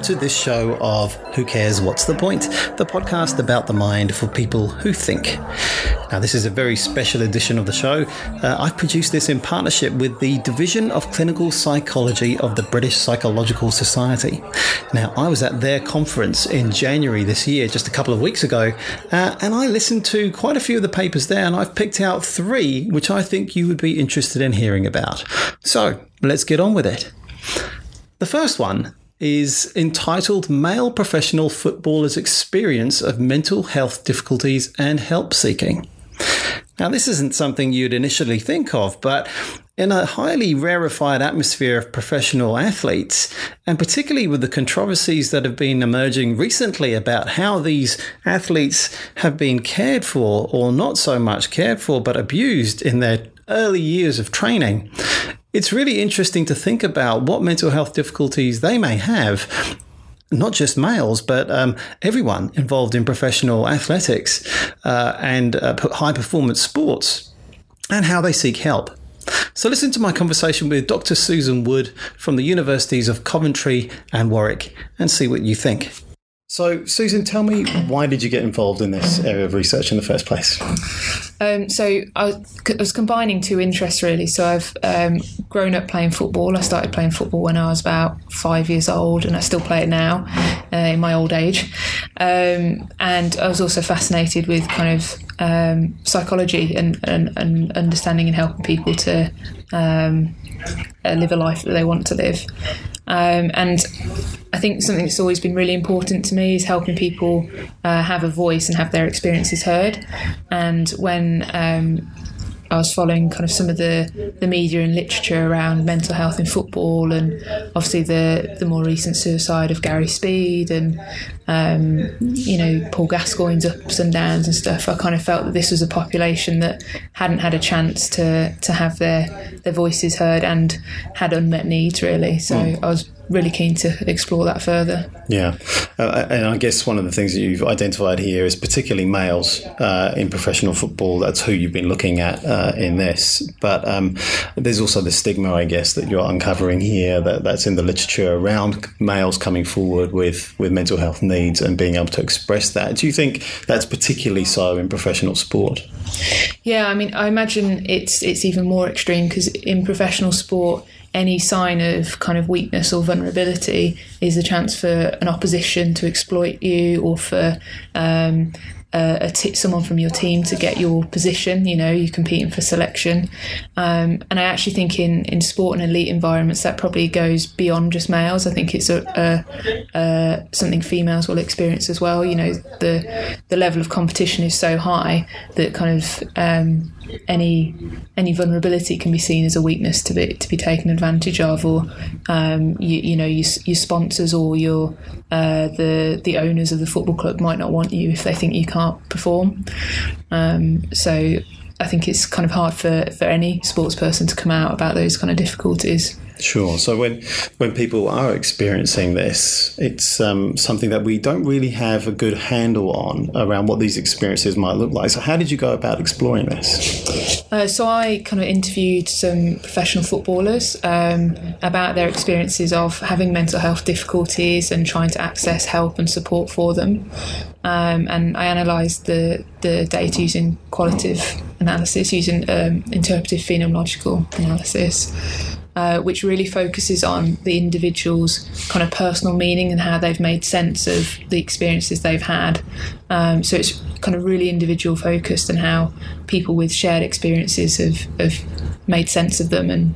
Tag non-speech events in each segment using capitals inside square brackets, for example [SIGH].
Welcome to this show of Who Cares What's the Point, the podcast about the mind for people who think. Now, this is a very special edition of the show. Uh, I've produced this in partnership with the Division of Clinical Psychology of the British Psychological Society. Now, I was at their conference in January this year, just a couple of weeks ago, uh, and I listened to quite a few of the papers there, and I've picked out three which I think you would be interested in hearing about. So, let's get on with it. The first one is entitled Male Professional Footballers' Experience of Mental Health Difficulties and Help Seeking. Now, this isn't something you'd initially think of, but in a highly rarefied atmosphere of professional athletes, and particularly with the controversies that have been emerging recently about how these athletes have been cared for, or not so much cared for, but abused in their early years of training, it's really interesting to think about what mental health difficulties they may have not just males, but um, everyone involved in professional athletics uh, and uh, high performance sports, and how they seek help. So, listen to my conversation with Dr. Susan Wood from the universities of Coventry and Warwick and see what you think. So, Susan, tell me why did you get involved in this area of research in the first place? Um, so, I was, combining two interests really. So, I've um, grown up playing football. I started playing football when I was about five years old, and I still play it now uh, in my old age. Um, and I was also fascinated with kind of um, psychology and, and, and, understanding and helping people to um, uh, live a life that they want to live. Um, and I think something that's always been really important to me is helping people uh, have a voice and have their experiences heard. And when um, I was following kind of some of the, the media and literature around mental health in football, and obviously the the more recent suicide of Gary Speed, and um, you know Paul Gascoigne's ups and downs and stuff. I kind of felt that this was a population that hadn't had a chance to to have their their voices heard and had unmet needs really. So mm. I was really keen to explore that further. Yeah, uh, and I guess one of the things that you've identified here is particularly males uh, in professional football. That's who you've been looking at uh, in this. But um, there's also the stigma, I guess, that you're uncovering here. That that's in the literature around males coming forward with with mental health needs and being able to express that. Do you think that's particularly so in professional sport? Yeah, I mean, I imagine it's it's even more extreme because in professional sport any sign of kind of weakness or vulnerability is a chance for an opposition to exploit you or for um, a t- someone from your team to get your position. You know, you're competing for selection. Um, and I actually think in, in sport and elite environments, that probably goes beyond just males. I think it's a, a, a, something females will experience as well. You know, the the level of competition is so high that kind of um, any any vulnerability can be seen as a weakness to be to be taken advantage of, or um, you, you know your, your sponsors or your uh, the the owners of the football club might not want you if they think you can't perform. Um, so I think it's kind of hard for, for any sports person to come out about those kind of difficulties. Sure. So when when people are experiencing this, it's um, something that we don't really have a good handle on around what these experiences might look like. So how did you go about exploring this? Uh, so I kind of interviewed some professional footballers um, about their experiences of having mental health difficulties and trying to access help and support for them. Um, and I analysed the the data using qualitative analysis, using um, interpretive phenomenological analysis uh, which really focuses on the individual's kind of personal meaning and how they've made sense of the experiences they've had. Um, so it's kind of really individual focused and how people with shared experiences have, have made sense of them and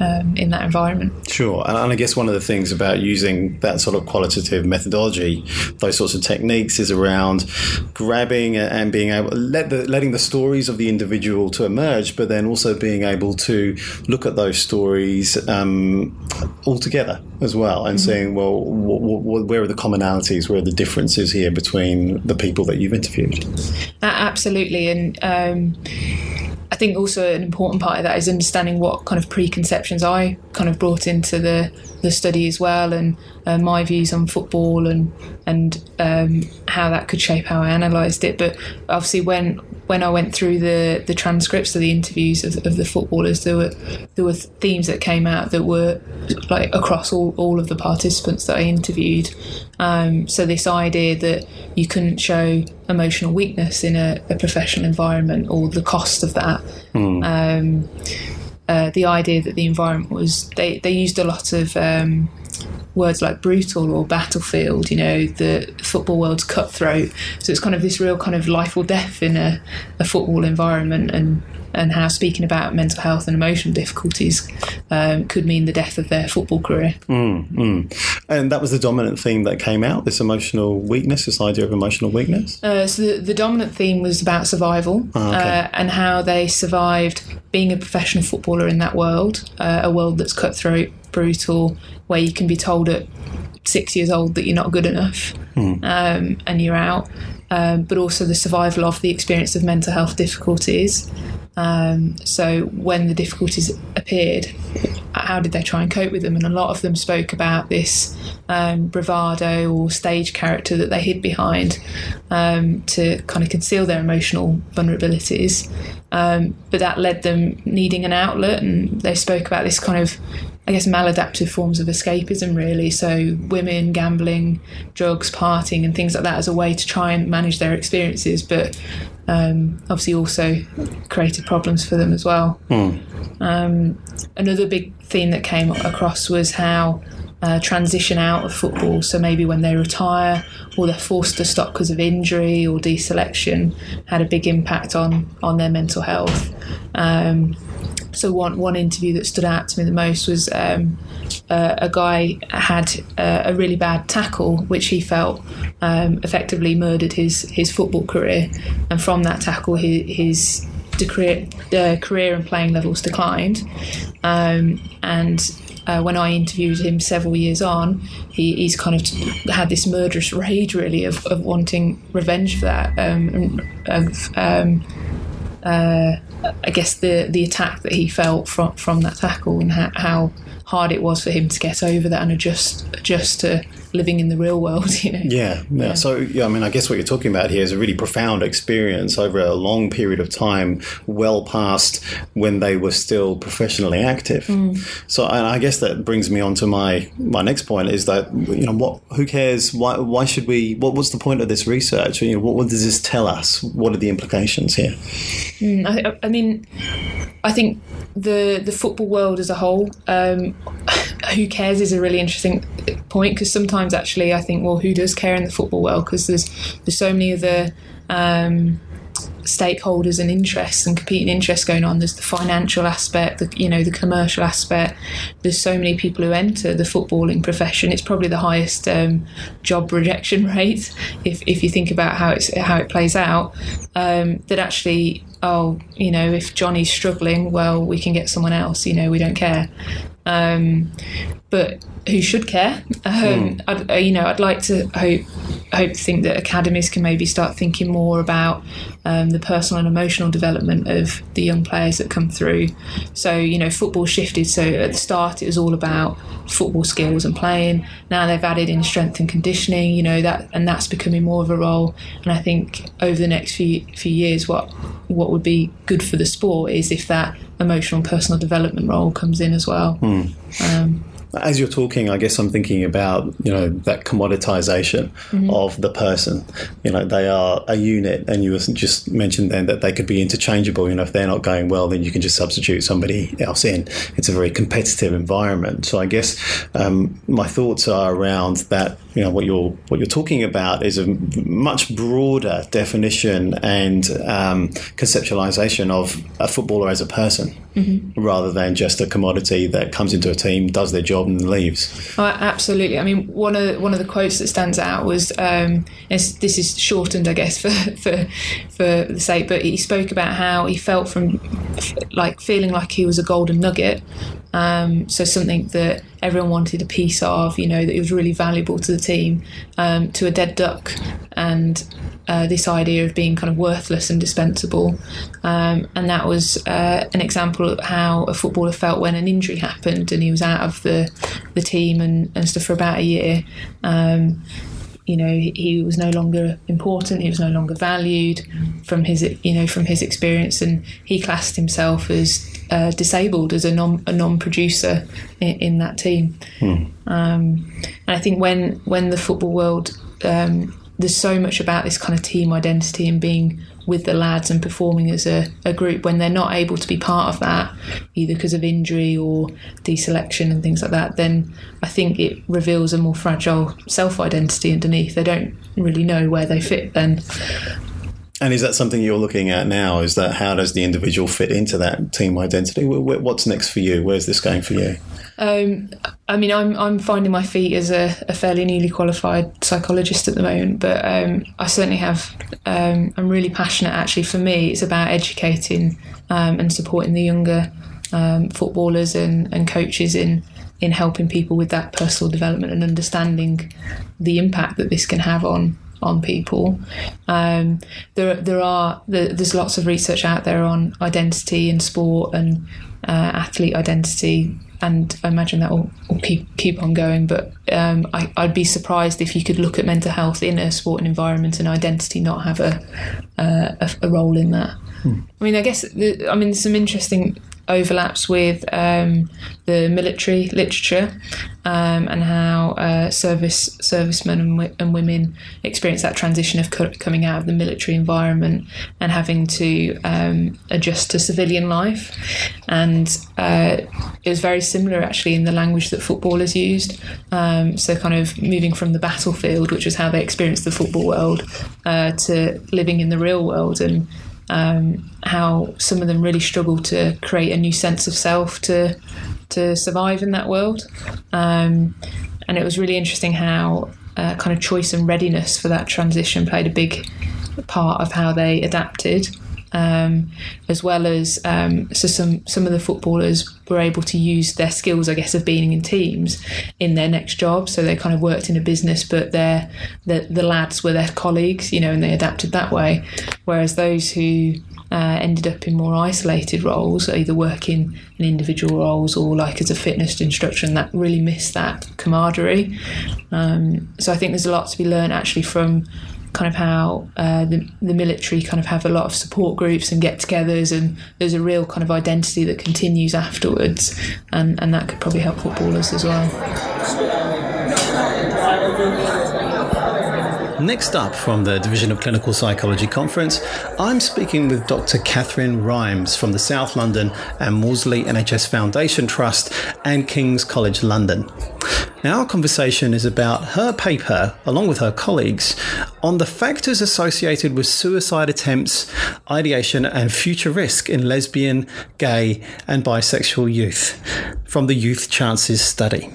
um, in that environment. Sure, and, I guess one of the things about using that sort of qualitative methodology, those sorts of techniques, is around grabbing and being able let the, letting the stories of the individual to emerge, but then also being able to look at those stories um, all together as well, and mm-hmm. saying, well, where are the commonalities? Where are the differences here between the people that you've interviewed? Uh, absolutely, and. Um, I think also an important part of that is understanding what kind of preconceptions I kind of brought into the, the study as well, and uh, my views on football and and um, how that could shape how I analysed it. But obviously, when when I went through the, the transcripts of the interviews of, of the footballers, there were there were themes that came out that were like across all, all of the participants that I interviewed. Um, so this idea that you couldn't show emotional weakness in a, a professional environment or the cost of that. Um, uh, the idea that the environment was they, they used a lot of um, words like brutal or battlefield you know the football world's cutthroat. So it's kind of this real kind of life or death in a, a football environment and and how speaking about mental health and emotional difficulties um, could mean the death of their football career. And that was the dominant theme that came out this emotional weakness, this idea of emotional weakness. Uh, so the, the dominant theme was about survival Ah, okay. uh, and how they survived being a professional footballer in that world, uh, a world that's cutthroat, brutal, where you can be told at six years old that you're not good enough um, and you're out. Um, but also the survival of the experience of mental health difficulties. Um, so when the difficulties appeared, how did they try and cope with them? And a lot of them spoke about this um, bravado or stage character that they hid behind um, to kind of conceal their emotional vulnerabilities. Um, but that led them needing an outlet, and they spoke about this kind of, I guess, maladaptive forms of escapism, really. So women, gambling, drugs, partying, and things like that as a way to try and manage their experiences, but um, obviously also created problems for them as well. Um, another big theme that came across was how uh, transition out of football, so maybe when they retire or they're forced to stop because of injury or deselection, had a big impact on on their mental health. Um, so one one interview that stood out to me the most was um, uh, a guy had uh, a really bad tackle, which he felt um, effectively murdered his his football career, and from that tackle, his, his career, uh, career and playing levels declined. Um, and uh, when I interviewed him several years on, he, he's kind of had this murderous [LAUGHS] rage, really, of, of wanting revenge for that. Um, of, um, uh, I guess the the attack that he felt from from that tackle and how, how hard it was for him to get over that and adjust adjust to living in the real world. [LAUGHS] You know. Yeah, yeah. So, yeah, I mean, I guess what you're talking about here is a really profound experience over a long period of time, well past when they were still professionally active. So, and I guess that brings me on to my my next point is that you know what? Who cares? Why? Why should we? What? What's the point of this research? You know, what, what does this tell us? What are the implications here? I, I mean, I think the the football world as a whole, um, [LAUGHS] who cares, is a really interesting point because sometimes actually I think, well, who does care in the football world? Because there's there's so many other um, stakeholders and interests and competing interests going on. There's the financial aspect, the you know the commercial aspect. There's so many people who enter the footballing profession. It's probably the highest um, job rejection [LAUGHS] rate if, if you think about how it's how it plays out. Um, that actually, oh, you know, if Johnny's struggling, well, we can get someone else. You know, we don't care. Um, but who should care? Um, I'd, uh, you know, I'd like to hope hope think that academies can maybe start thinking more about um, the personal and emotional development of the young players that come through. So you know, football shifted. So at the start, it was all about football skills and playing. Now they've added in strength and conditioning. You know that, and that's becoming more of a role. And I think over the next few few years, what what would be good for the sport is if that emotional and personal development role comes in as well. Um, As you're talking, I guess I'm thinking about you know that commoditization of the person. You know, they are a unit, and you just mentioned then that they could be interchangeable. You know, if they're not going well, then you can just substitute somebody else in. It's a very competitive environment. So I guess um, my thoughts are around that. You know, what you're what you're talking about is a much broader definition and um, conceptualization of a footballer as a person, rather than just a commodity that comes into a team, does their job, and leaves. Oh, absolutely. I mean, one of one of the quotes that stands out was um, this is shortened, I guess, [LAUGHS] for for for the sake, but he spoke about how he felt from like feeling like he was a golden nugget. Um, so something that everyone wanted a piece of, you know, that it was really valuable to the team, um, to a dead duck, and uh, this idea of being kind of worthless and dispensable. Um, and that was uh, an example of how a footballer felt when an injury happened and he was out of the, the team and, and stuff for about a year. Um, you know he, he was no longer important he was no longer valued from his you know from his experience and he classed himself as uh, disabled as a non a non-producer in, in that team. Hmm. um, and I think when when the football world um, there's so much about this kind of team identity and being with the lads and performing as a, a group when they're not able to be part of that either because of injury or deselection and things like that then I think it reveals a more fragile self identity underneath. They don't really know where they fit then And is that something you're looking at now? Is that how does the individual fit into that team identity? Wh- wh- What's next for you? Where's this going for you? Um, I mean, I'm I'm finding my feet as a, a fairly newly qualified psychologist at the moment, but um, I certainly have. Um, I'm really passionate. Actually, for me, it's about educating um, and supporting the younger um, footballers and, and coaches in in helping people with that personal development and understanding the impact that this can have on on people. Um, there, there are there, there's lots of research out there on identity in sport and uh, athlete identity, and I imagine that will, will keep keep on going. But um, I, I'd be surprised if you could look at mental health in a sporting environment and identity not have a uh, a, a role in that. I mean, I guess the, I mean some interesting overlaps with um, the military literature um, and how uh, service servicemen and, w- and women experience that transition of co- coming out of the military environment and having to um, adjust to civilian life. And uh, it was very similar actually in the language that footballers used. Um, so kind of moving from the battlefield, which is how they experienced the football world, uh, to living in the real world and um, how some of them really struggle to create a new sense of self to to survive in that world. Um, and it was really interesting how uh, kind of choice and readiness for that transition played a big part of how they adapted. Um, as well as um, so some some of the footballers were able to use their skills, I guess, of being in teams in their next job. So they kind of worked in a business, but their the the lads were their colleagues, you know, and they adapted that way. Whereas those who uh, ended up in more isolated roles, either working in individual roles or like as a fitness instructor, and that really missed that camaraderie. Um, so I think there's a lot to be learned actually from kind of how uh, the, the military kind of have a lot of support groups and get-togethers, and there's a real kind of identity that continues afterwards, and, and that could probably help footballers as well. Next up from the Division of Clinical Psychology Conference, I'm speaking with Dr. Catherine Rimes from the South London and Maudsley NHS Foundation Trust and King's College London. Now, our conversation is about her paper, along with her colleagues, on the factors associated with suicide attempts, ideation, and future risk in lesbian, gay, and bisexual youth from the Youth Chances Study.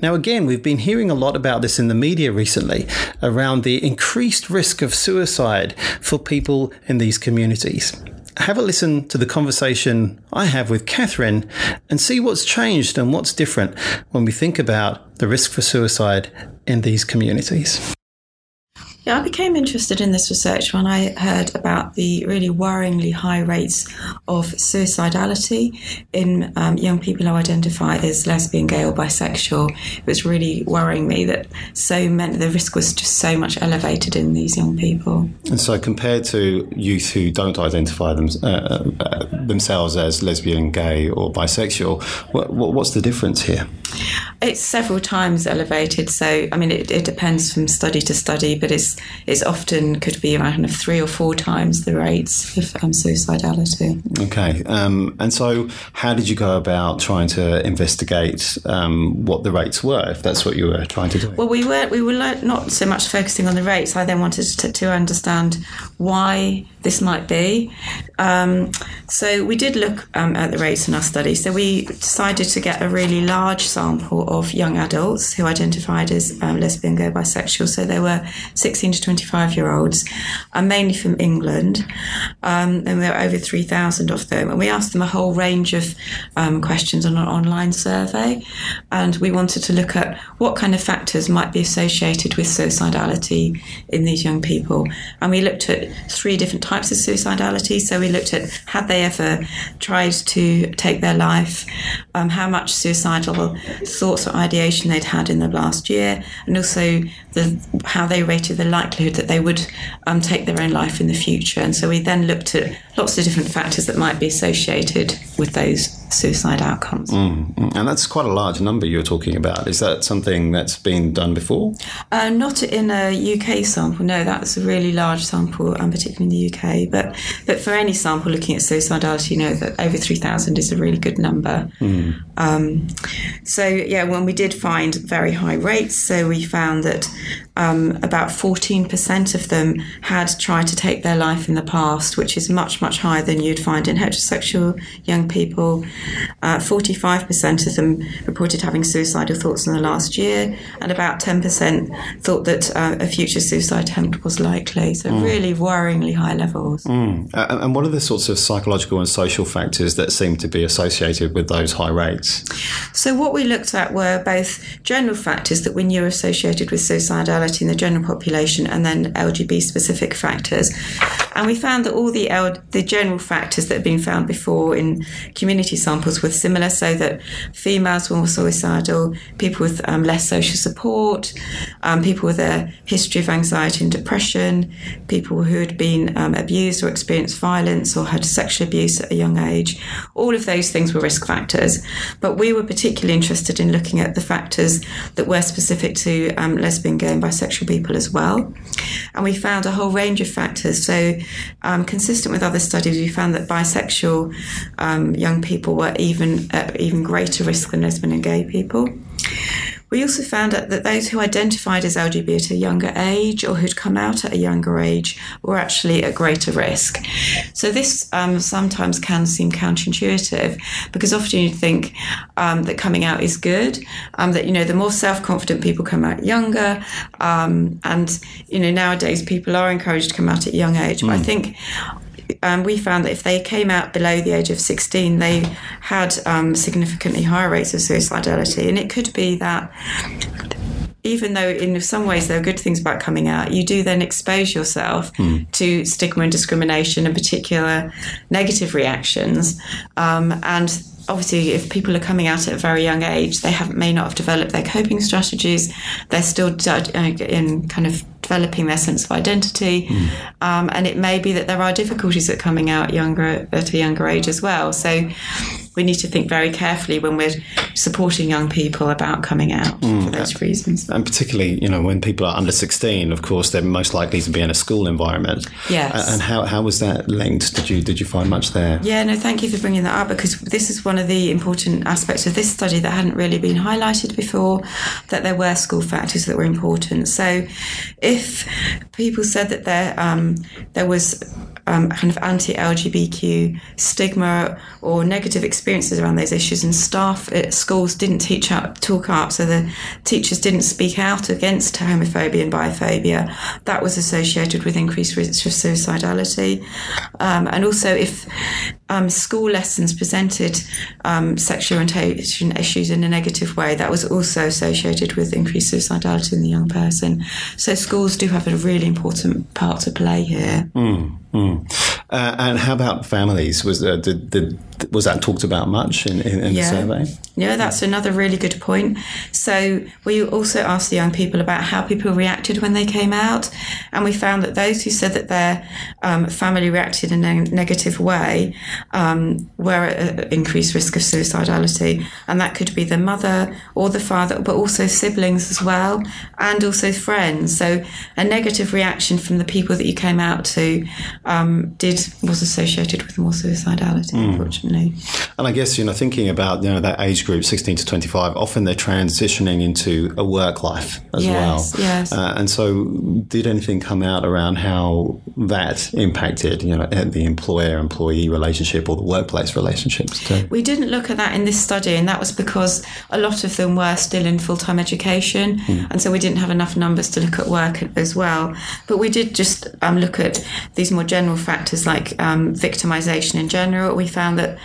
Now, again, we've been hearing a lot about this in the media recently around the increased risk of suicide for people in these communities. Have a listen to the conversation I have with Catherine and see what's changed and what's different when we think about the risk for suicide in these communities. Yeah, I became interested in this research when I heard about the really worryingly high rates of suicidality in um, young people who identify as lesbian, gay, or bisexual. It was really worrying me that so many, the risk was just so much elevated in these young people. And so, compared to youth who don't identify them, uh, uh, themselves as lesbian, gay, or bisexual, what, what, what's the difference here? It's several times elevated. So, I mean, it, it depends from study to study, but it's it's often could be around kind of three or four times the rates of um, suicidality. Okay, um, and so how did you go about trying to investigate um, what the rates were, if that's what you were trying to do? Well, we were we were not so much focusing on the rates. I then wanted to, to understand why this might be. Um, so we did look um, at the rates in our study. So we decided to get a really large sample of young adults who identified as um, lesbian, gay, bisexual. So they were 16 to 25 year olds, and mainly from England. Um, and there were over 3,000 of them. And we asked them a whole range of um, questions on an online survey. And we wanted to look at what kind of factors might be associated with suicidality in these young people. And we looked at three different types types of suicidality. So we looked at had they ever tried to take their life, um, how much suicidal thoughts or ideation they'd had in the last year, and also the, how they rated the likelihood that they would um, take their own life in the future. And so we then looked at lots of different factors that might be associated with those suicide outcomes. Mm, and that's quite a large number you're talking about. Is that something that's been done before? Uh, not in a UK sample. No, that's a really large sample, and particularly in the UK. But but for any sample looking at suicidality, you know that over three thousand is a really good number. Mm. Um, so yeah, when we did find very high rates, so we found that um, about 14% of them had tried to take their life in the past, which is much, much higher than you'd find in heterosexual young people. Uh, 45% of them reported having suicidal thoughts in the last year, and about 10% thought that uh, a future suicide attempt was likely. So, mm. really worryingly high levels. Mm. Uh, and what are the sorts of psychological and social factors that seem to be associated with those high rates? So, what we looked at were both general factors that we knew are associated with suicidality in the general population and then LGB specific factors. And we found that all the, L- the general factors that had been found before in community samples were similar, so that females were more suicidal, people with um, less social support, um, people with a history of anxiety and depression, people who had been um, abused or experienced violence or had sexual abuse at a young age. All of those things were risk factors. But we were particularly interested in looking at the factors that were specific to um, lesbian, gay, and bisexual people as well. And we found a whole range of factors. So, um, consistent with other studies, we found that bisexual um, young people were even at even greater risk than lesbian and gay people. We also found out that those who identified as LGBT at a younger age or who'd come out at a younger age were actually at greater risk. So this um, sometimes can seem counterintuitive because often you think um, that coming out is good, um, that you know the more self-confident people come out younger, um, and you know nowadays people are encouraged to come out at a young age. But I hmm. think um, we found that if they came out below the age of 16, they had um, significantly higher rates of suicidality. And it could be that even though in some ways there are good things about coming out, you do then expose yourself mm. to stigma and discrimination and particular negative reactions. Um, and obviously, if people are coming out at a very young age, they have may not have developed their coping strategies. They're still uh, in kind of developing their sense of identity. Mm. Um, and it may be that there are difficulties at coming out younger at a younger age as well. So we need to think very carefully when we're supporting young people about coming out mm. for those reasons. And particularly, you know, when people are under 16, of course, they're most likely to be in a school environment. Yes. And how, how was that linked? Did you did you find much there? Yeah, no, thank you for bringing that up because this is one of the important aspects of this study that hadn't really been highlighted before, that there were school factors that were important. So if people said that there um, there was um, kind of anti-LGBTQ stigma or negative experiences around those issues, and staff at schools didn't teach up, talk up, so the teachers didn't speak out against homophobia and biphobia. That was associated with increased risk of suicidality, um, and also if um, school lessons presented um, sexual orientation issues in a negative way, that was also associated with increased suicidality in the young person. So schools do have a really important part to play here. Mm. Mm. Uh, and how about families? Was uh, did, did, was that talked about much in, in, in yeah. the survey? Yeah, that's another really good point. So we also asked the young people about how people reacted when they came out, and we found that those who said that their um, family reacted in a negative way um, were at increased risk of suicidality, and that could be the mother or the father, but also siblings as well, and also friends. So a negative reaction from the people that you came out to um, did was associated with more suicidality, mm. unfortunately. And I guess you know, thinking about you know that age group, sixteen to twenty-five, often they're transitioning into a work life as yes, well. Yes. Uh, and so, did anything come out around how that impacted you know the employer-employee relationship or the workplace relationships too? We didn't look at that in this study, and that was because a lot of them were still in full-time education, mm. and so we didn't have enough numbers to look at work as well. But we did just um, look at these more general factors like um, victimization in general. We found that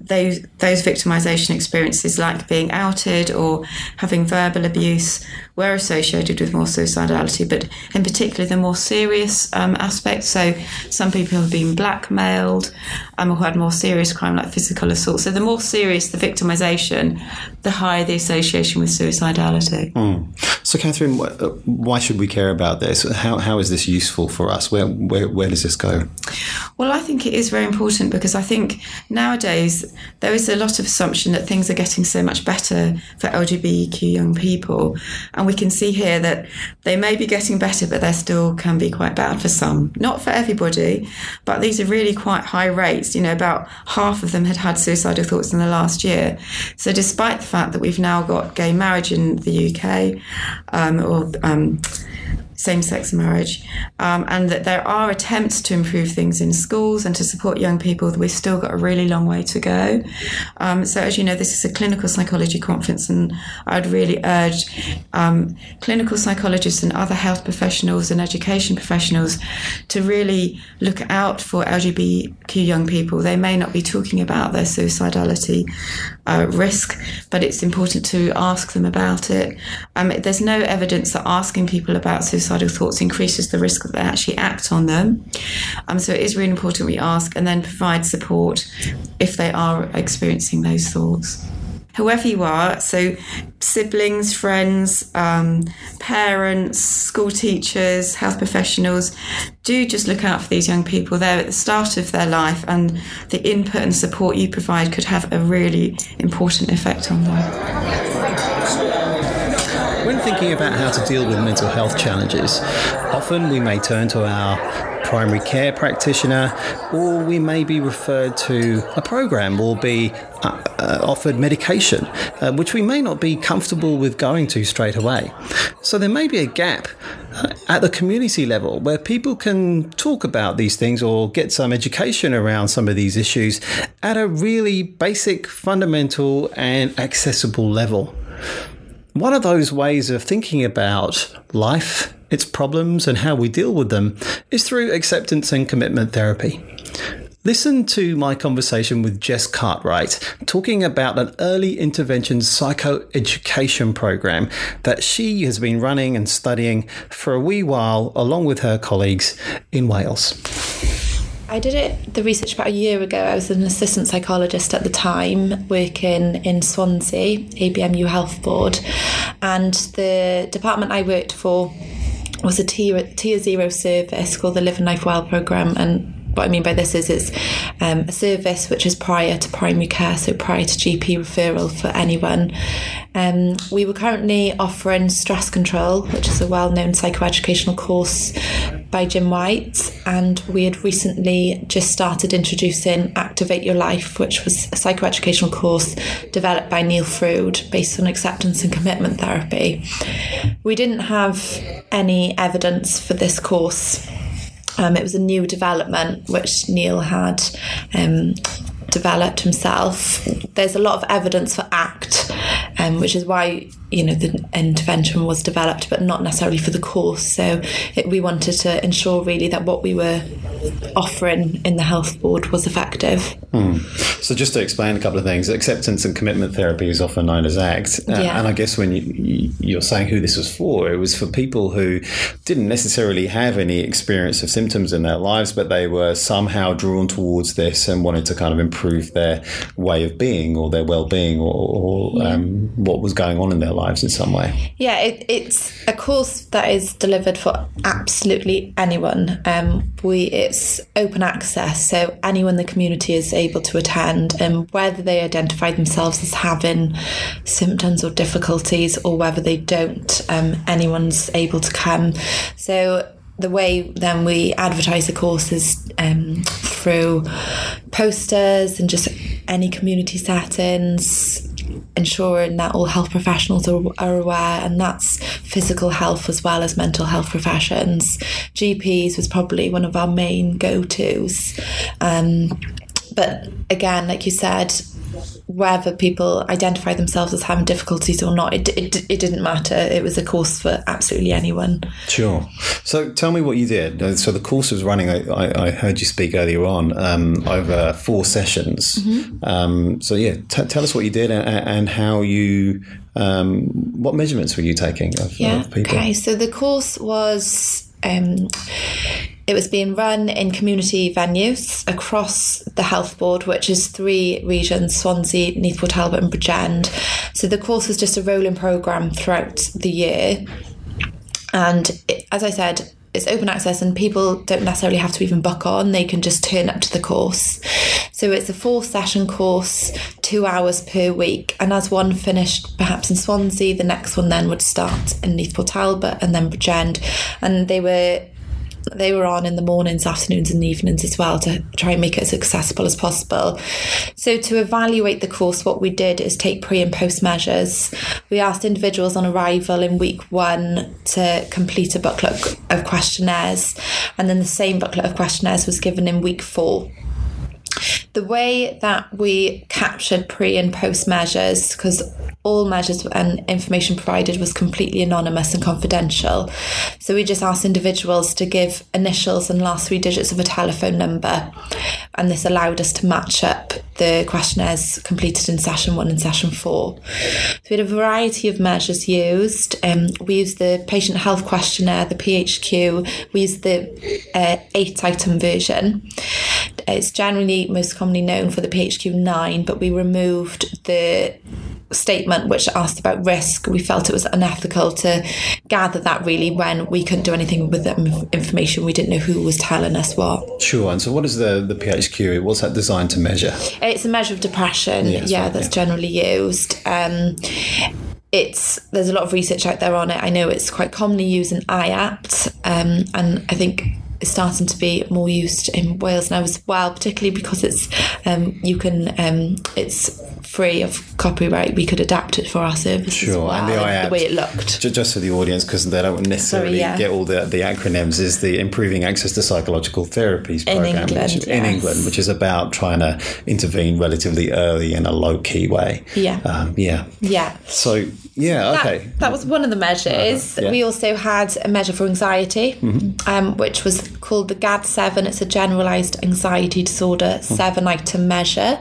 those those victimization experiences, like being outed or having verbal abuse, were associated with more suicidality, but in particular the more serious um, aspects. So some people have been blackmailed um, who had more serious crime like physical assault. So the more serious the victimisation, the higher the association with suicidality. Mm. So, Catherine, uh, why should we care about this? How, how is this useful for us? Where, where, where does this go? Well, I think it is very important because I think nowadays there is a lot of assumption that things are getting so much better for LGBTQ young people. And we can see here that they may be getting better, but they still can be quite bad for some. Not for everybody, but these are really quite high rates. You know, about half of them had had suicidal thoughts in the last year. So, despite the fact that we've now got gay marriage in the UK, um, or um, same sex marriage, um, and that there are attempts to improve things in schools and to support young people. We've still got a really long way to go. Um, so, as you know, this is a clinical psychology conference, and I'd really urge um, clinical psychologists and other health professionals and education professionals to really look out for LGBTQ young people. They may not be talking about their suicidality uh, risk, but it's important to ask them about it. Um, there's no evidence that asking people about suicide suicidal thoughts increases the risk that they actually act on them. Um, so it is really important we ask and then provide support if they are experiencing those thoughts whoever you are, so siblings, friends, um, parents, school teachers, health professionals, do just look out for these young people. They're at the start of their life, and the input and support you provide could have a really important effect on them. Thinking about how to deal with mental health challenges, often we may turn to our primary care practitioner, or we may be referred to a program or be uh, uh, offered medication, uh, which we may not be comfortable with going to straight away. So there may be a gap uh, at the community level where people can talk about these things or get some education around some of these issues at a really basic, fundamental, and accessible level. One of those ways of thinking about life, its problems, and how we deal with them is through acceptance and commitment therapy. Listen to my conversation with Jess Cartwright talking about an early intervention psychoeducation program that she has been running and studying for a wee while along with her colleagues in Wales. I did it, the research about a year ago. I was an assistant psychologist at the time working in Swansea, ABMU Health Board, and the department I worked for was a tier, tier zero service called the Live and Life Well programme. And what I mean by this is it's um, a service which is prior to primary care, so prior to GP referral for anyone. Um, we were currently offering Stress Control, which is a well known psychoeducational course by Jim White, and we had recently just started introducing Activate Your Life, which was a psychoeducational course developed by Neil Frude based on acceptance and commitment therapy. We didn't have any evidence for this course um, it was a new development which Neil had um, developed himself. There's a lot of evidence for ACT, um, which is why you know the intervention was developed, but not necessarily for the course. So it, we wanted to ensure really that what we were offering in the health board was effective. Hmm. So just to explain a couple of things, acceptance and commitment therapy is often known as ACT, uh, yeah. and I guess when you, you're saying who this was for, it was for people who didn't necessarily have any experience of symptoms in their lives, but they were somehow drawn towards this and wanted to kind of improve their way of being or their well-being or, or yeah. um, what was going on in their lives in some way. Yeah, it, it's a course that is delivered for absolutely anyone. Um, we it's open access, so anyone in the community is able to attend, and whether they identify themselves as having symptoms or difficulties, or whether they don't, um, anyone's able to come. So the way then we advertise the course is um, through posters and just any community settings ensuring that all health professionals are, are aware, and that's physical health as well as mental health professions. GPs was probably one of our main go tos. Um, but again, like you said, whether people identify themselves as having difficulties or not, it, it, it didn't matter. It was a course for absolutely anyone. Sure. So tell me what you did. Uh, So the course was running. I, I heard you speak earlier on um, over four sessions. Um, so yeah, t- tell us what you did and, and how you. Um, what measurements were you taking of, Yeah. of people? Okay. So the course was um, it was being run in community venues across the health board, which is three regions: Swansea, Neath Talbot, and Bridgend. So the course was just a rolling program throughout the year, and it, as I said. It's open access, and people don't necessarily have to even book on. They can just turn up to the course. So it's a four session course, two hours per week. And as one finished perhaps in Swansea, the next one then would start in Neath Port Talbot and then Bridgend. And they were they were on in the mornings, afternoons, and evenings as well to try and make it as accessible as possible. So, to evaluate the course, what we did is take pre and post measures. We asked individuals on arrival in week one to complete a booklet of questionnaires, and then the same booklet of questionnaires was given in week four the way that we captured pre and post measures, because all measures and information provided was completely anonymous and confidential. So we just asked individuals to give initials and last three digits of a telephone number. And this allowed us to match up the questionnaires completed in session one and session four. So we had a variety of measures used. Um, we used the patient health questionnaire, the PHQ. We used the uh, eight item version. It's generally most commonly known for the PHQ 9, but we removed the statement which asked about risk. We felt it was unethical to gather that really when we couldn't do anything with that information. We didn't know who was telling us what. Sure. And so, what is the the PHQ? What's that designed to measure? It's a measure of depression, Yes, yeah, right, that's yeah. generally used. Um, it's there's a lot of research out there on it. I know it's quite commonly used in IAPT, um, and I think it's starting to be more used in Wales now as well, particularly because it's um, you can um, it's free of copyright. We could adapt it for our service as Sure, well, and the IAPT way it looked. Just for the audience, because they don't necessarily Sorry, yeah. get all the, the acronyms, is the Improving Access to Psychological Therapies In program England, which, in. England, which is about trying to intervene relatively early in a low key way. Yeah. Um, yeah. Yeah. So, yeah, That- okay. That, was one of the measures. Uh-huh, yeah. We also had a measure for anxiety, um, which was called the GAD7. It's a generalised anxiety disorder seven item measure.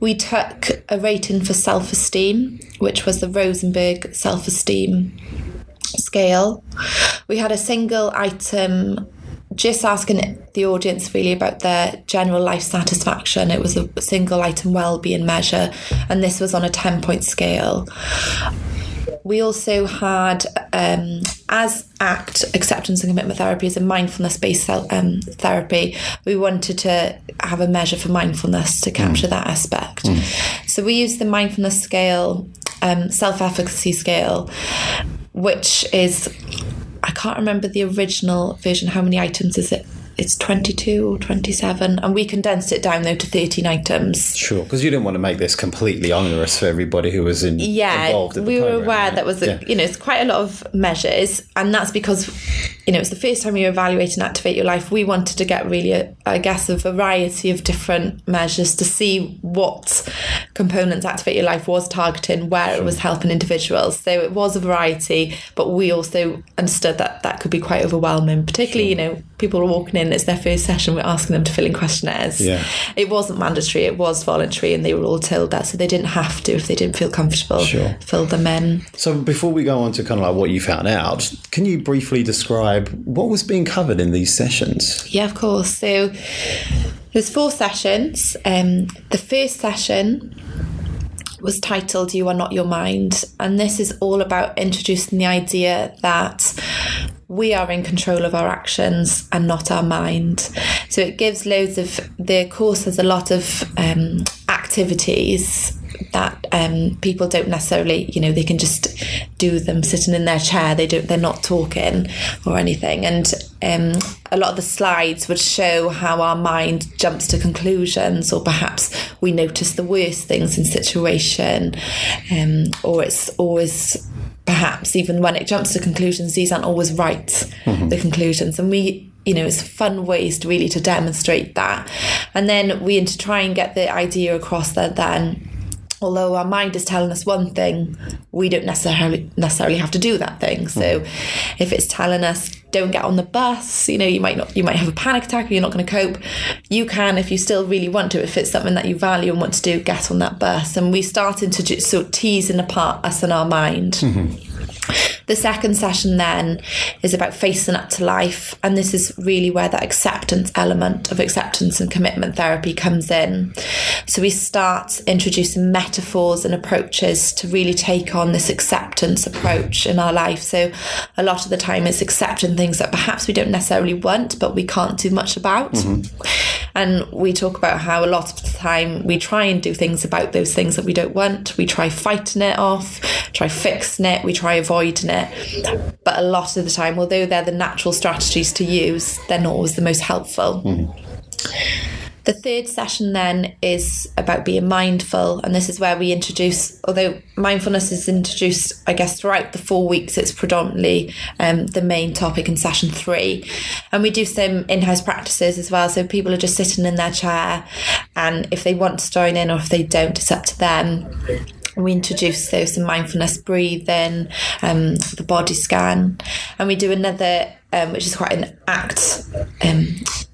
We took a rating for self esteem, which was the Rosenberg self esteem scale. We had a single item just asking the audience really about their general life satisfaction. It was a single item well-being measure, and this was on a 10 point scale. We also had, um, as ACT, acceptance and commitment therapy, is a mindfulness based um, therapy. We wanted to have a measure for mindfulness to capture that aspect. So we used the mindfulness scale, um, self efficacy scale, which is, I can't remember the original version. How many items is it? It's 22 or 27. And we condensed it down though to 13 items. Sure, because you didn't want to make this completely onerous for everybody who was in, yeah, involved in the we were aware right? that was a, Yeah. you know it's quite a lot of measures, and that's because you know it's the first time you evaluate and activate your life. We wanted to get really, a, I guess, a variety of different measures to see what components activate your life was targeting, where it was helping individuals. So it was a variety, but we also understood that that could be quite overwhelming, particularly you know people are walking in, it's their first session, we're asking them to fill in questionnaires. Yeah. It wasn't mandatory, it was voluntary, and they were all told that, so they didn't have to if they didn't feel comfortable Sure. fill them in. So before we go on to kind of like what you found out, can you briefly describe what was being covered in these sessions? Yeah, of course. So there's four sessions. Um, the first session was titled You Are Not Your Mind. And this is all about introducing the idea that we are in control of our actions and not our mind. So it gives loads of, the course has a lot of um, activities that um, people don't necessarily, you know, they can just do them sitting in their chair. They don't, they're not talking or anything. And um, a lot of the slides would show how our mind jumps to conclusions, or perhaps we notice the worst things in situation, um, or it's always perhaps even when it jumps to conclusions, these aren't always right. The conclusions, and we you know, it's fun ways to really to demonstrate that. And then we to try and get the idea across that then although our mind is telling us one thing, we don't necessarily necessarily have to do that thing. So mm-hmm. if it's telling us don't get on the bus, you know, you might not you might have a panic attack or you're not going to cope. You can if you still really want to, if it's something that you value and want to do, get on that bus. And we started to just sort of teasing apart us and our mind. Mm-hmm. The second session then is about facing up to life, and this is really where that acceptance element of acceptance and commitment therapy comes in. So we start introducing metaphors and approaches to really take on this acceptance approach in our life. So a lot of the time it's accepting things that perhaps we don't necessarily want, but we can't do much about. Mm-hmm. And we talk about how a lot of the time we try and do things about those things that we don't want. We try fighting it off, try fixing it, we try avoiding it. But a lot of the time, although they're the natural strategies to use, they're not always the most helpful. The third session then is about being mindful, and this is where we introduce, although mindfulness is introduced, I guess, throughout the four weeks, it's predominantly um, the main topic in session three. And we do some in house practices as well. So people are just sitting in their chair, and if they want to join in or if they don't, it's up to them we introduce so some mindfulness breathing, um, the body scan, and we do another, um, which is quite an act um,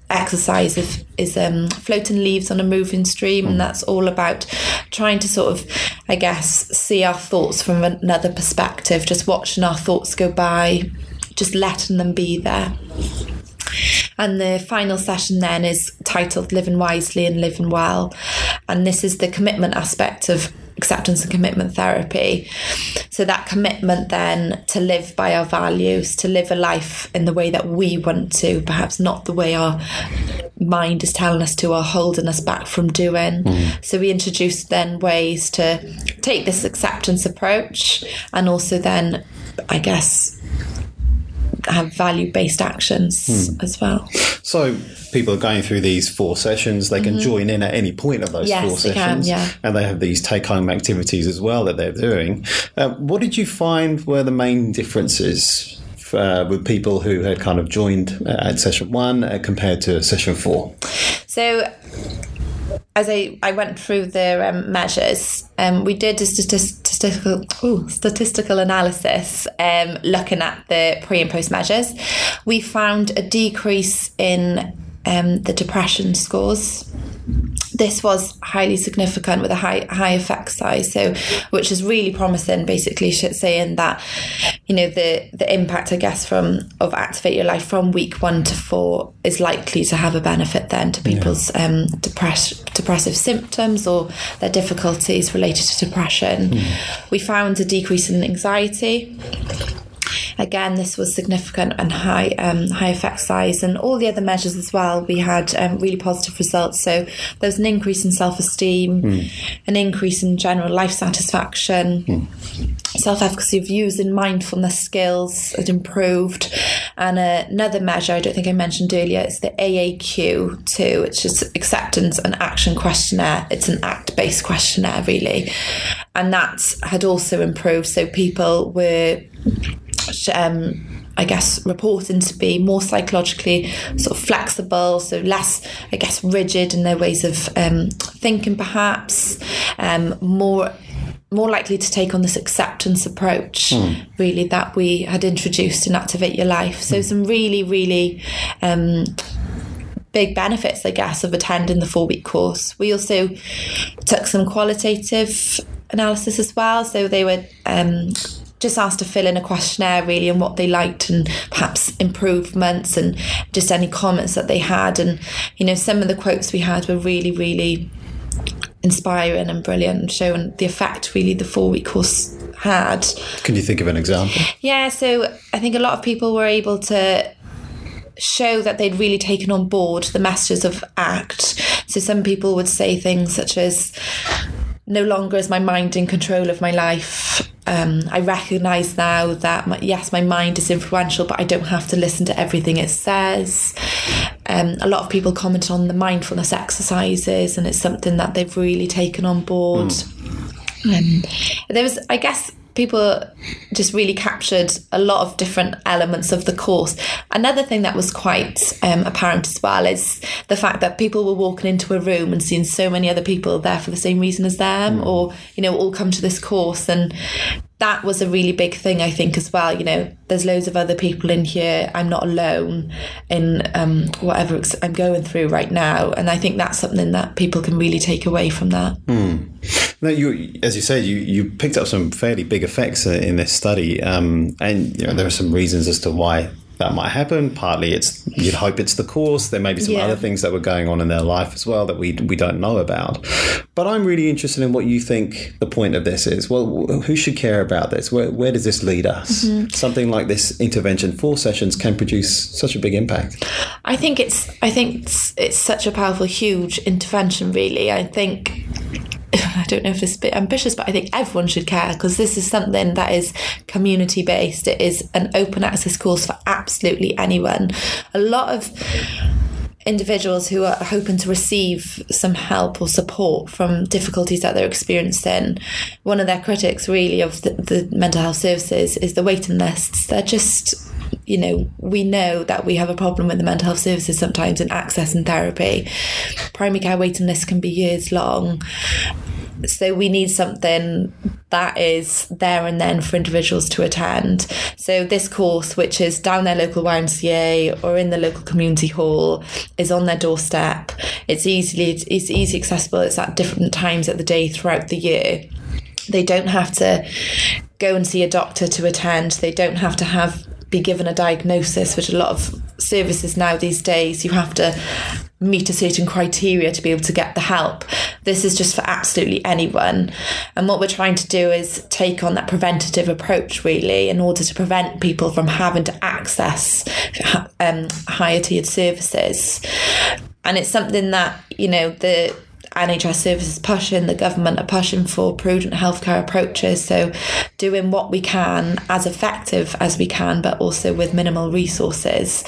exercise of is um, floating leaves on a moving stream, and that's all about trying to sort of, I guess, see our thoughts from another perspective, just watching our thoughts go by, just letting them be there. And the final session then is titled Living Wisely and Living Well. And this is the commitment aspect of acceptance and commitment therapy. So, that commitment then to live by our values, to live a life in the way that we want to, perhaps not the way our mind is telling us to or holding us back from doing. Mm. So, we introduce then ways to take this acceptance approach and also then, I guess, have value based actions as well. So people are going through these four sessions. They can join in at any point of those Mm-hmm. Yes, four they can, sessions, yeah. and they have these take-home activities as well that they're doing. Uh, what did you find were the main differences? Uh, with people who had kind of joined uh, at session one uh, compared to session four. So, as I, I went through the um, measures, um, we did a statis- statistical ooh, statistical analysis um, looking at the pre and post measures. We found a decrease in um, the depression scores. This was highly significant with a high high effect size, so which is really promising. Basically, saying that you know the the impact, I guess, from of activate your life from week one to four is likely to have a benefit then to people's um, depress- depressive symptoms or their difficulties related to depression. We found a decrease in anxiety. Again, this was significant and high um, high effect size, and all the other measures as well. We had um, really positive results. So there was an increase in self esteem, an increase in general life satisfaction, self efficacy of using mindfulness skills had improved, and uh, another measure I don't think I mentioned earlier is the AAQ two, which is acceptance and action questionnaire. It's an act based questionnaire really, and that had also improved. So people were um, I guess reporting to be more psychologically sort of flexible, so less, I guess, rigid in their ways of um, thinking, perhaps um, more more likely to take on this acceptance approach, really that we had introduced in Activate Your Life. So some really, really. Um, big benefits, I guess, of attending the four week course. We also took some qualitative analysis as well. So they were um, just asked to fill in a questionnaire really and what they liked and perhaps improvements and just any comments that they had. And, you know, some of the quotes we had were really, really inspiring and brilliant and showing the effect really the four week course had. Can you think of an example? Yeah, so I think a lot of people were able to show that they'd really taken on board the messages of ACT. So some people would say things such as, no longer is my mind in control of my life. Um, I recognise now that, my, yes, my mind is influential, but I don't have to listen to everything it says. Um, a lot of people comment on the mindfulness exercises, and it's something that they've really taken on board. Um, there was, I guess, people just really captured a lot of different elements of the course. Another thing that was quite um, apparent as well is the fact that people were walking into a room and seeing so many other people there for the same reason as them, mm. or you know, all come to this course and that was a really big thing, I think, as well. You know, there's loads of other people in here. I'm not alone in um, whatever I'm going through right now, and I think that's something that people can really take away from that. Mm. No, you, as you said, you you picked up some fairly big effects uh, in this study, um, and you know, there are some reasons as to why that might happen. Partly, it's you'd hope it's the course. There may be some yeah. other things that were going on in their life as well that we we don't know about. But I'm really interested in what you think the point of this is. Well, who should care about this? Where where does this lead us? Mm-hmm. Something like this intervention, four sessions, can produce such a big impact. I think it's I think it's, it's such a powerful, huge intervention. Really, I think [SIGHS] I don't know if this is a bit ambitious, but I think everyone should care because this is something that is community based. It is an open access course for absolutely anyone. A lot of individuals who are hoping to receive some help or support from difficulties that they're experiencing, one of their critics really of the, the mental health services is the waiting lists. They're just you know, we know that we have a problem with the mental health services sometimes in access and therapy. Primary care waiting lists can be years long. So we need something that is there and then for individuals to attend. So this course, which is down their local YMCA or in the local community hall, is on their doorstep. It's easily it's easy accessible. It's at different times of the day throughout the year. They don't have to go and see a doctor to attend. They don't have to have be given a diagnosis, which a lot of services now these days you have to meet a certain criteria to be able to get the help. This is just for absolutely anyone. And what we're trying to do is take on that preventative approach, really, in order to prevent people from having to access um, higher tiered services. And it's something that, you know, the NHS services pushing, the government are pushing for prudent healthcare approaches. So, doing what we can as effective as we can, but also with minimal resources.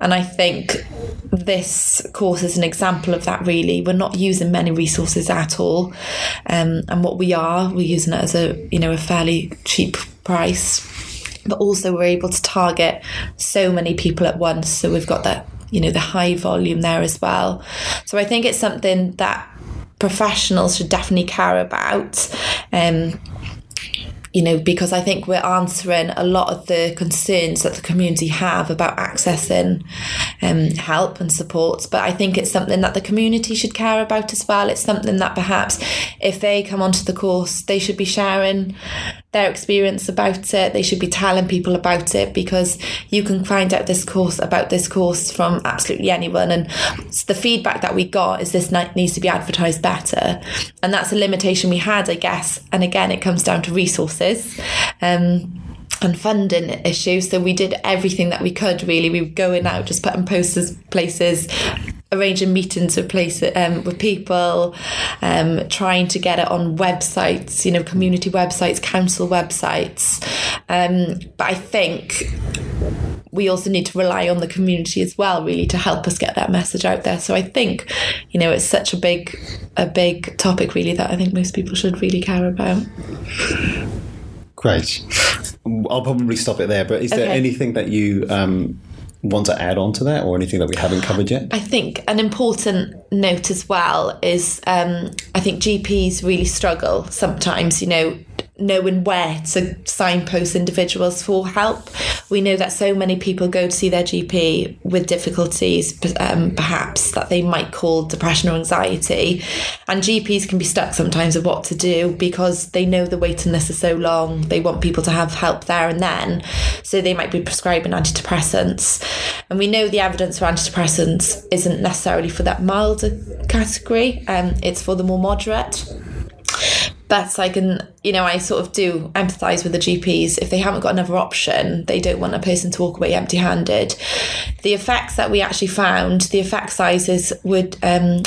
And I think this course is an example of that, really. We're not using many resources at all. Um, and what we are, we're using it as a, you know, a fairly cheap price. But also, we're able to target so many people at once. So, we've got that you know the high volume there as well. So I think it's something that professionals should definitely care about. Um, you know, because I think we're answering a lot of the concerns that the community have about accessing um, help and support. But I think it's something that the community should care about as well. It's something that perhaps if they come onto the course, they should be sharing their experience about it. They should be telling people about it because you can find out this course about this course from absolutely anyone. And the feedback that we got is this needs to be advertised better. And that's a limitation we had, I guess. And again, it comes down to resources. Um, and funding issues. So we did everything that we could really. We were going out, just putting posters places, arranging meetings with places um, with people, um, trying to get it on websites, you know, community websites, council websites. Um, but I think we also need to rely on the community as well, really, to help us get that message out there. So I think, you know, it's such a big, a big topic, really, that I think most people should really care about. Great. I'll probably stop it there. But is okay. there anything that you um, want to add on to that or anything that we haven't covered yet? I think an important note as well is um, I think GPs really struggle sometimes, you know, knowing where to signpost individuals for help. We know that so many people go to see their GP with difficulties, um, perhaps that they might call depression or anxiety, and GPs can be stuck sometimes with what to do because they know the waiting list is so long. They want people to have help there and then, so they might be prescribing antidepressants. And we know the evidence for antidepressants isn't necessarily for that milder category, um, it's for the more moderate but I can, you know, I sort of do empathise with the GPs. If they haven't got another option, they don't want a person to walk away empty handed. The effects that we actually found, the effect sizes would. Um,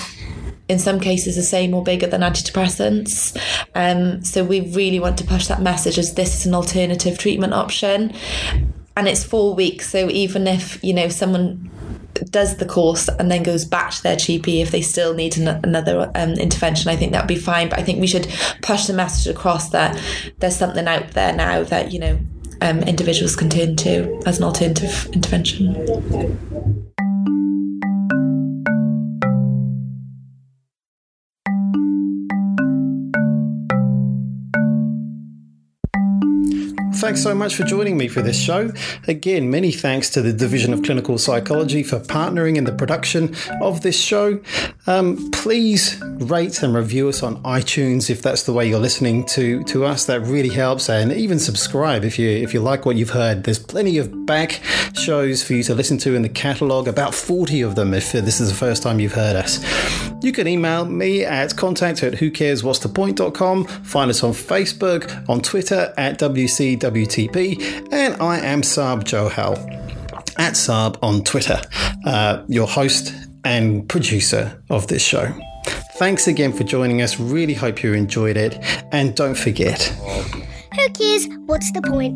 in some cases, the same or bigger than antidepressants. Um, so we really want to push that message as this is an alternative treatment option, and it's four weeks. So even if you know someone does the course and then goes back to their GP if they still need an, another um, intervention, I think that would be fine. But I think we should push the message across that there's something out there now that, you know, um, individuals can turn to as an alternative intervention. Thanks so much for joining me for this show. Again, many thanks to the Division of Clinical Psychology for partnering in the production of this show. Um, please rate and review us on iTunes if that's the way you're listening to, to us. That really helps. And even subscribe if you if you like what you've heard. There's plenty of back shows for you to listen to in the catalogue, about 40 of them if this is the first time you've heard us. You can email me at contact at whocareswhat's.the.point.com. Find us on Facebook, on Twitter at WCWTP, and I am Sarb Johal at Sarb on Twitter, uh, your host and producer of this show. Thanks again for joining us. Really hope you enjoyed it. And don't forget Who cares? What's the point?